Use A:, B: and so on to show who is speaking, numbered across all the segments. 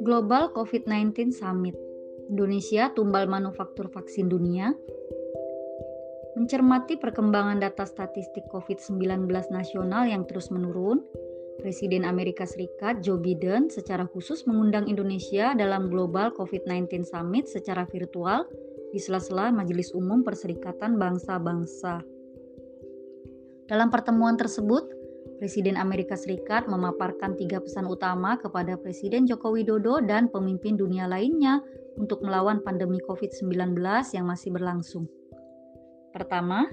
A: Global COVID-19 Summit. Indonesia tumbal manufaktur vaksin dunia. Mencermati perkembangan data statistik COVID-19 nasional yang terus menurun, Presiden Amerika Serikat Joe Biden secara khusus mengundang Indonesia dalam Global COVID-19 Summit secara virtual di sela-sela Majelis Umum Perserikatan Bangsa-Bangsa. Dalam pertemuan tersebut, Presiden Amerika Serikat memaparkan tiga pesan utama kepada Presiden Joko Widodo dan pemimpin dunia lainnya untuk melawan pandemi COVID-19 yang masih berlangsung. Pertama,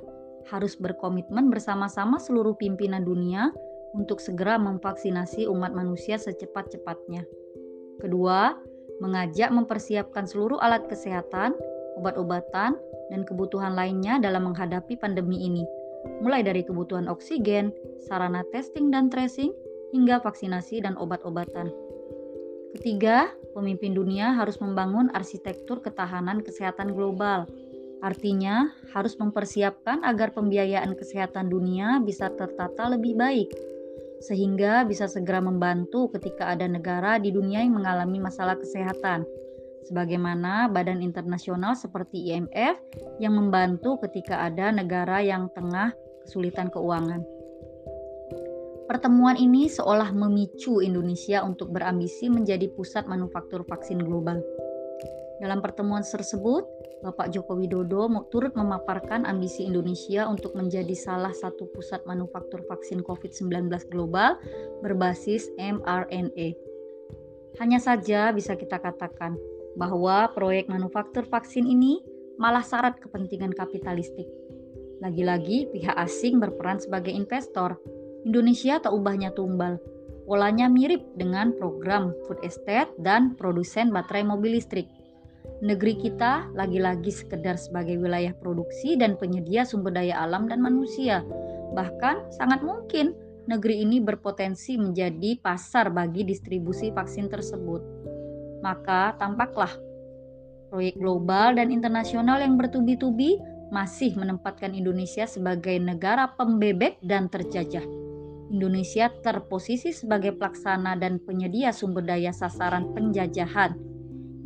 A: harus berkomitmen bersama-sama seluruh pimpinan dunia untuk segera memvaksinasi umat manusia secepat-cepatnya. Kedua, mengajak mempersiapkan seluruh alat kesehatan, obat-obatan, dan kebutuhan lainnya dalam menghadapi pandemi ini, mulai dari kebutuhan oksigen, sarana testing dan tracing, hingga vaksinasi dan obat-obatan. Ketiga, pemimpin dunia harus membangun arsitektur ketahanan kesehatan global. Artinya, harus mempersiapkan agar pembiayaan kesehatan dunia bisa tertata lebih baik sehingga bisa segera membantu ketika ada negara di dunia yang mengalami masalah kesehatan, sebagaimana badan internasional seperti IMF yang membantu ketika ada negara yang tengah kesulitan keuangan. Pertemuan ini seolah memicu Indonesia untuk berambisi menjadi pusat manufaktur vaksin global. Dalam pertemuan tersebut, Bapak Joko Widodo turut memaparkan ambisi Indonesia untuk menjadi salah satu pusat manufaktur vaksin COVID-19 global berbasis mRNA. Hanya saja bisa kita katakan bahwa proyek manufaktur vaksin ini malah syarat kepentingan kapitalistik. Lagi-lagi pihak asing berperan sebagai investor. Indonesia tak ubahnya tumbal. Polanya mirip dengan program food estate dan produsen baterai mobil listrik negeri kita lagi-lagi sekedar sebagai wilayah produksi dan penyedia sumber daya alam dan manusia. Bahkan sangat mungkin negeri ini berpotensi menjadi pasar bagi distribusi vaksin tersebut. Maka tampaklah proyek global dan internasional yang bertubi-tubi masih menempatkan Indonesia sebagai negara pembebek dan terjajah. Indonesia terposisi sebagai pelaksana dan penyedia sumber daya sasaran penjajahan.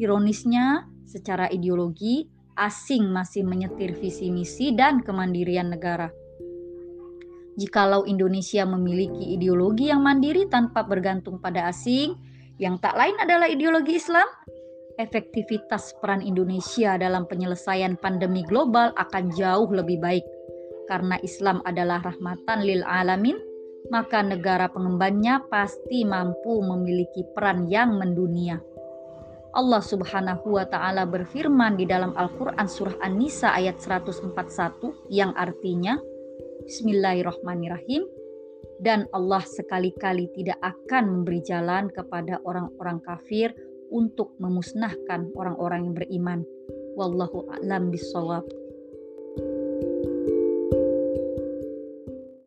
A: Ironisnya, Secara ideologi, asing masih menyetir visi misi dan kemandirian negara. Jikalau Indonesia memiliki ideologi yang mandiri tanpa bergantung pada asing, yang tak lain adalah ideologi Islam, efektivitas peran Indonesia dalam penyelesaian pandemi global akan jauh lebih baik. Karena Islam adalah rahmatan lil alamin, maka negara pengembannya pasti mampu memiliki peran yang mendunia. Allah Subhanahu wa taala berfirman di dalam Al-Qur'an surah An-Nisa ayat 141 yang artinya Bismillahirrahmanirrahim dan Allah sekali-kali tidak akan memberi jalan kepada orang-orang kafir untuk memusnahkan orang-orang yang beriman. Wallahu a'lam bishawab.